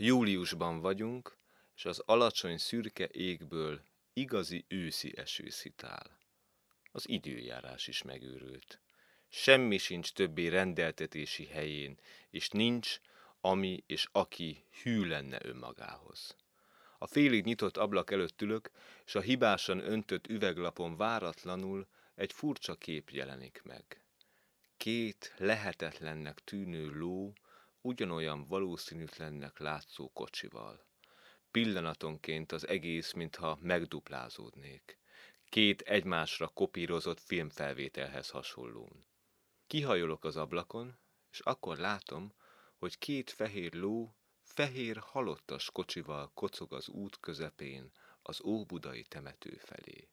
Júliusban vagyunk, és az alacsony szürke égből igazi őszi eső szitál. Az időjárás is megőrült. Semmi sincs többé rendeltetési helyén, és nincs, ami és aki hű lenne önmagához. A félig nyitott ablak előtt ülök, és a hibásan öntött üveglapon váratlanul egy furcsa kép jelenik meg. Két lehetetlennek tűnő ló ugyanolyan valószínűtlennek látszó kocsival. Pillanatonként az egész, mintha megduplázódnék. Két egymásra kopírozott filmfelvételhez hasonlón. Kihajolok az ablakon, és akkor látom, hogy két fehér ló fehér halottas kocsival kocog az út közepén az óbudai temető felé.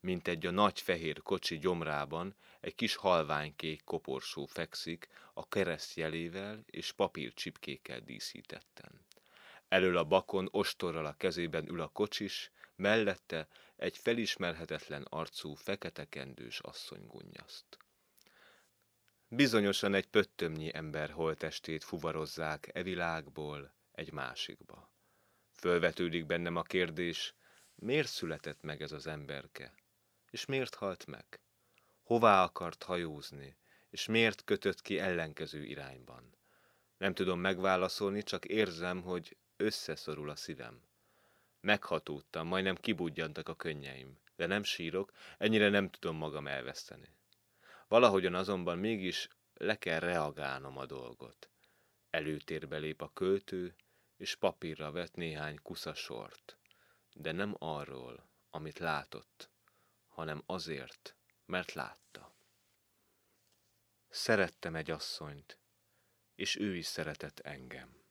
Mint egy a nagy fehér kocsi gyomrában egy kis halványkék koporsó fekszik a kereszt jelével és papírcsipkékkel díszítetten. Elől a bakon ostorral a kezében ül a kocsis, mellette egy felismerhetetlen arcú fekete kendős asszony gunnyaszt. Bizonyosan egy pöttömnyi ember holtestét fuvarozzák e világból egy másikba. Fölvetődik bennem a kérdés, miért született meg ez az emberke? És miért halt meg? Hová akart hajózni? És miért kötött ki ellenkező irányban? Nem tudom megválaszolni, csak érzem, hogy összeszorul a szívem. Meghatódtam, majdnem kibudjantak a könnyeim, de nem sírok, ennyire nem tudom magam elveszteni. Valahogyan azonban mégis le kell reagálnom a dolgot. Előtérbe lép a költő, és papírra vet néhány kusza sort. De nem arról, amit látott, hanem azért, mert látta. Szerettem egy asszonyt, és ő is szeretett engem.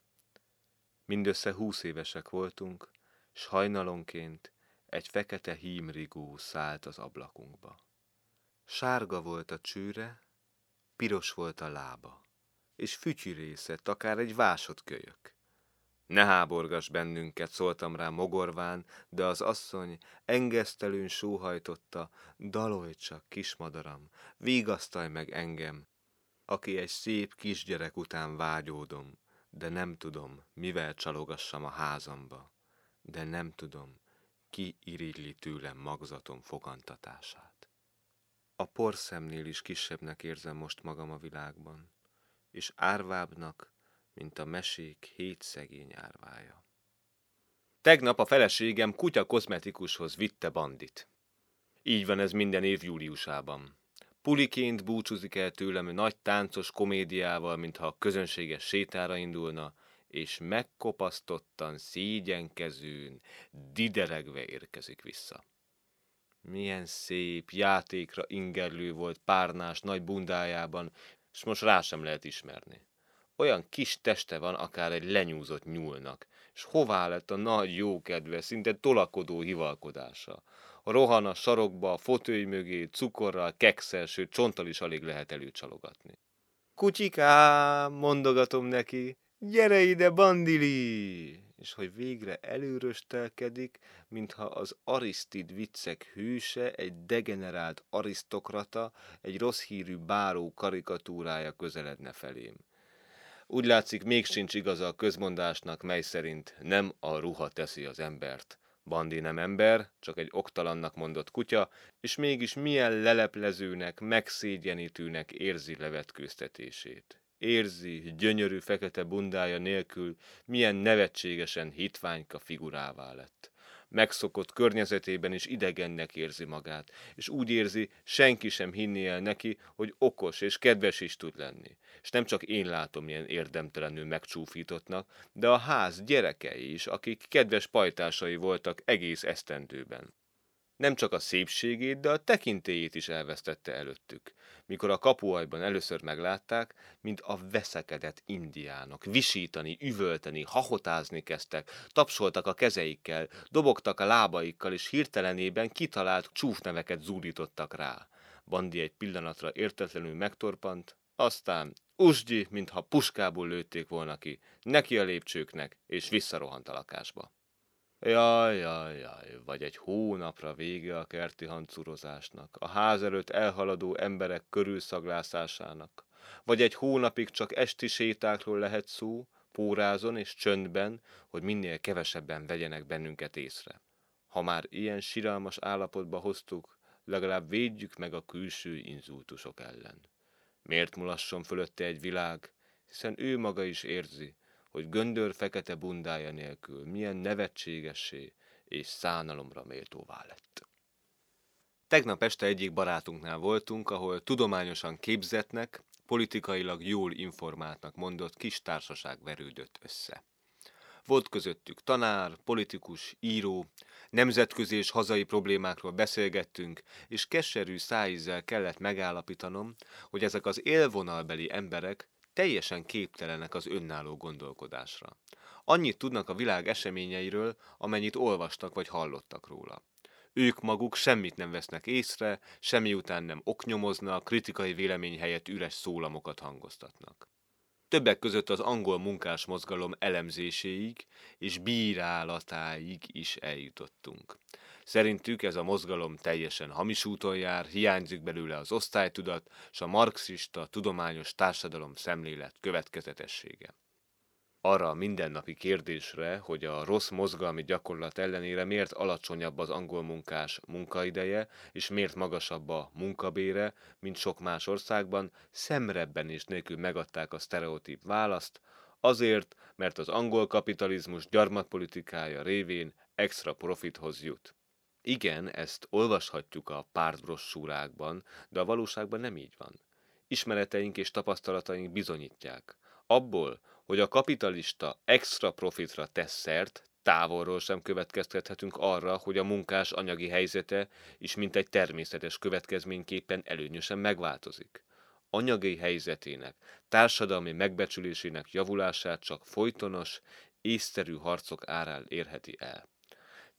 Mindössze húsz évesek voltunk, s hajnalonként egy fekete hímrigó szállt az ablakunkba. Sárga volt a csőre, piros volt a lába, és fütyűrészett, akár egy vásott kölyök. Ne háborgas bennünket, szóltam rá mogorván, de az asszony engesztelőn sóhajtotta, dalolj csak, kismadaram, vigasztalj meg engem, aki egy szép kisgyerek után vágyódom, de nem tudom, mivel csalogassam a házamba, de nem tudom, ki irigyli tőlem magzatom fogantatását. A porszemnél is kisebbnek érzem most magam a világban, és árvábbnak, mint a mesék hét szegény árvája. Tegnap a feleségem kutya kozmetikushoz vitte bandit. Így van ez minden év júliusában. Puliként búcsúzik el tőlem nagy táncos komédiával, mintha a közönséges sétára indulna, és megkopasztottan, szégyenkezőn, dideregve érkezik vissza. Milyen szép, játékra ingerlő volt párnás nagy bundájában, és most rá sem lehet ismerni. Olyan kis teste van akár egy lenyúzott nyúlnak, és hová lett a nagy jókedve, szinte tolakodó hivalkodása. Rohan a sarokba, a fotői mögé, cukorral, kekszel, sőt csonttal is alig lehet előcsalogatni. Kucsikám, mondogatom neki, gyere ide, bandili! és hogy végre előröstelkedik, mintha az Arisztid viccek hőse, egy degenerált arisztokrata, egy rossz hírű báró karikatúrája közeledne felém. Úgy látszik, még sincs igaza a közmondásnak, mely szerint nem a ruha teszi az embert. Bandi nem ember, csak egy oktalannak mondott kutya, és mégis milyen leleplezőnek, megszégyenítőnek érzi levetkőztetését érzi, gyönyörű fekete bundája nélkül milyen nevetségesen hitványka figurává lett. Megszokott környezetében is idegennek érzi magát, és úgy érzi, senki sem hinni el neki, hogy okos és kedves is tud lenni. És nem csak én látom ilyen érdemtelenül megcsúfítottnak, de a ház gyerekei is, akik kedves pajtásai voltak egész esztendőben. Nem csak a szépségét, de a tekintélyét is elvesztette előttük mikor a kapuajban először meglátták, mint a veszekedett indiánok. Visítani, üvölteni, hahotázni kezdtek, tapsoltak a kezeikkel, dobogtak a lábaikkal, és hirtelenében kitalált csúfneveket zúdítottak rá. Bandi egy pillanatra értetlenül megtorpant, aztán usgyi, mintha puskából lőtték volna ki, neki a lépcsőknek, és visszarohant a lakásba. Jaj, jaj, jaj, vagy egy hónapra vége a kerti hancurozásnak, a ház előtt elhaladó emberek körülszaglászásának, vagy egy hónapig csak esti sétákról lehet szó, pórázon és csöndben, hogy minél kevesebben vegyenek bennünket észre. Ha már ilyen siralmas állapotba hoztuk, legalább védjük meg a külső inzultusok ellen. Miért mulasson fölötte egy világ, hiszen ő maga is érzi, hogy göndör fekete bundája nélkül milyen nevetségessé és szánalomra méltóvá lett. Tegnap este egyik barátunknál voltunk, ahol tudományosan képzetnek, politikailag jól informáltnak mondott kis társaság verődött össze. Volt közöttük tanár, politikus, író, nemzetközi és hazai problémákról beszélgettünk, és keserű szájízzel kellett megállapítanom, hogy ezek az élvonalbeli emberek teljesen képtelenek az önálló gondolkodásra. Annyit tudnak a világ eseményeiről, amennyit olvastak vagy hallottak róla. Ők maguk semmit nem vesznek észre, semmi után nem oknyomoznak, kritikai vélemény helyett üres szólamokat hangoztatnak. Többek között az angol munkás mozgalom elemzéséig és bírálatáig is eljutottunk. Szerintük ez a mozgalom teljesen hamis úton jár, hiányzik belőle az osztálytudat és a marxista tudományos társadalom szemlélet következetessége arra a mindennapi kérdésre, hogy a rossz mozgalmi gyakorlat ellenére miért alacsonyabb az angol munkás munkaideje, és miért magasabb a munkabére, mint sok más országban, szemrebben és nélkül megadták a sztereotíp választ, azért, mert az angol kapitalizmus gyarmatpolitikája révén extra profithoz jut. Igen, ezt olvashatjuk a pártbrossúrákban, de a valóságban nem így van. Ismereteink és tapasztalataink bizonyítják. Abból, hogy a kapitalista extra profitra tesz szert, távolról sem következtethetünk arra, hogy a munkás anyagi helyzete is mint egy természetes következményképpen előnyösen megváltozik. Anyagi helyzetének, társadalmi megbecsülésének javulását csak folytonos, észszerű harcok árán érheti el.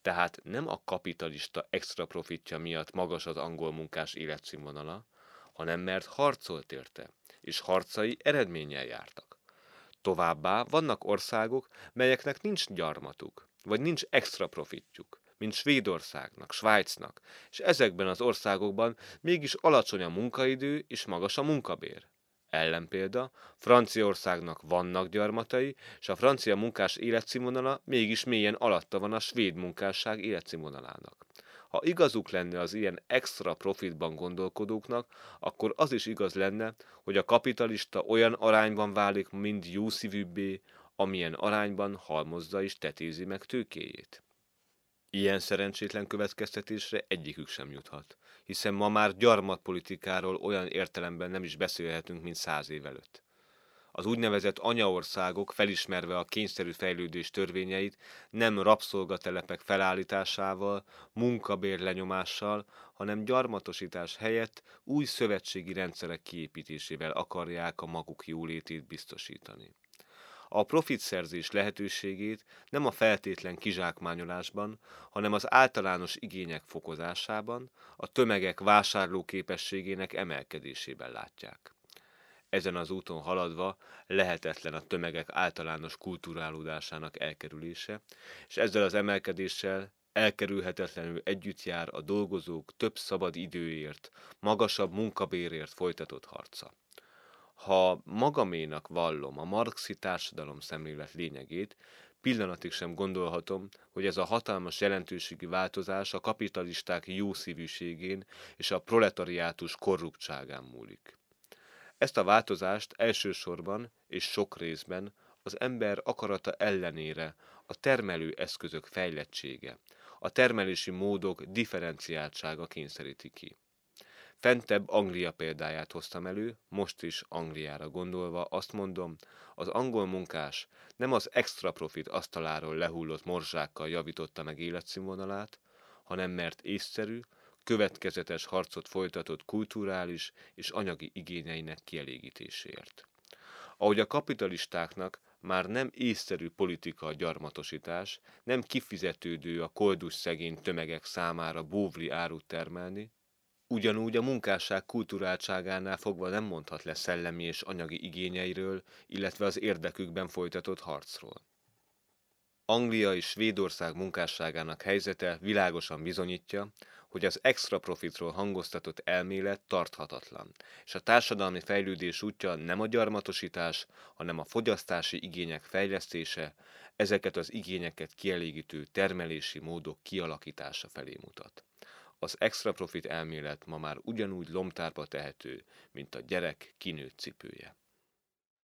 Tehát nem a kapitalista extra profitja miatt magas az angol munkás életszínvonala, hanem mert harcolt érte, és harcai eredménnyel jártak. Továbbá vannak országok, melyeknek nincs gyarmatuk, vagy nincs extra profitjuk, mint Svédországnak, Svájcnak, és ezekben az országokban mégis alacsony a munkaidő és magas a munkabér. Ellenpélda, Franciaországnak vannak gyarmatai, és a francia munkás életszínvonala mégis mélyen alatta van a svéd munkásság életszínvonalának. Ha igazuk lenne az ilyen extra profitban gondolkodóknak, akkor az is igaz lenne, hogy a kapitalista olyan arányban válik mind jószívűbbé, amilyen arányban halmozza és tetézi meg tőkéjét. Ilyen szerencsétlen következtetésre egyikük sem juthat, hiszen ma már gyarmatpolitikáról olyan értelemben nem is beszélhetünk, mint száz év előtt az úgynevezett anyaországok felismerve a kényszerű fejlődés törvényeit nem rabszolgatelepek felállításával, munkabér lenyomással, hanem gyarmatosítás helyett új szövetségi rendszerek kiépítésével akarják a maguk jólétét biztosítani. A profitszerzés lehetőségét nem a feltétlen kizsákmányolásban, hanem az általános igények fokozásában, a tömegek vásárlóképességének emelkedésében látják. Ezen az úton haladva lehetetlen a tömegek általános kulturálódásának elkerülése, és ezzel az emelkedéssel elkerülhetetlenül együtt jár a dolgozók több szabad időért, magasabb munkabérért folytatott harca. Ha magaménak vallom a marxi társadalom szemlélet lényegét, pillanatig sem gondolhatom, hogy ez a hatalmas jelentőségi változás a kapitalisták jószívűségén és a proletariátus korruptságán múlik. Ezt a változást elsősorban és sok részben az ember akarata ellenére a termelő eszközök fejlettsége, a termelési módok differenciáltsága kényszeríti ki. Fentebb Anglia példáját hoztam elő, most is Angliára gondolva azt mondom, az angol munkás nem az extra profit asztaláról lehullott morzsákkal javította meg életszínvonalát, hanem mert észszerű, következetes harcot folytatott kulturális és anyagi igényeinek kielégítéséért. Ahogy a kapitalistáknak már nem észszerű politika a gyarmatosítás, nem kifizetődő a koldus szegény tömegek számára bóvli árut termelni, ugyanúgy a munkásság kulturáltságánál fogva nem mondhat le szellemi és anyagi igényeiről, illetve az érdekükben folytatott harcról. Anglia és Svédország munkásságának helyzete világosan bizonyítja, hogy az extra profitról hangoztatott elmélet tarthatatlan, és a társadalmi fejlődés útja nem a gyarmatosítás, hanem a fogyasztási igények fejlesztése, ezeket az igényeket kielégítő termelési módok kialakítása felé mutat. Az extra profit elmélet ma már ugyanúgy lomtárba tehető, mint a gyerek kinőtt cipője.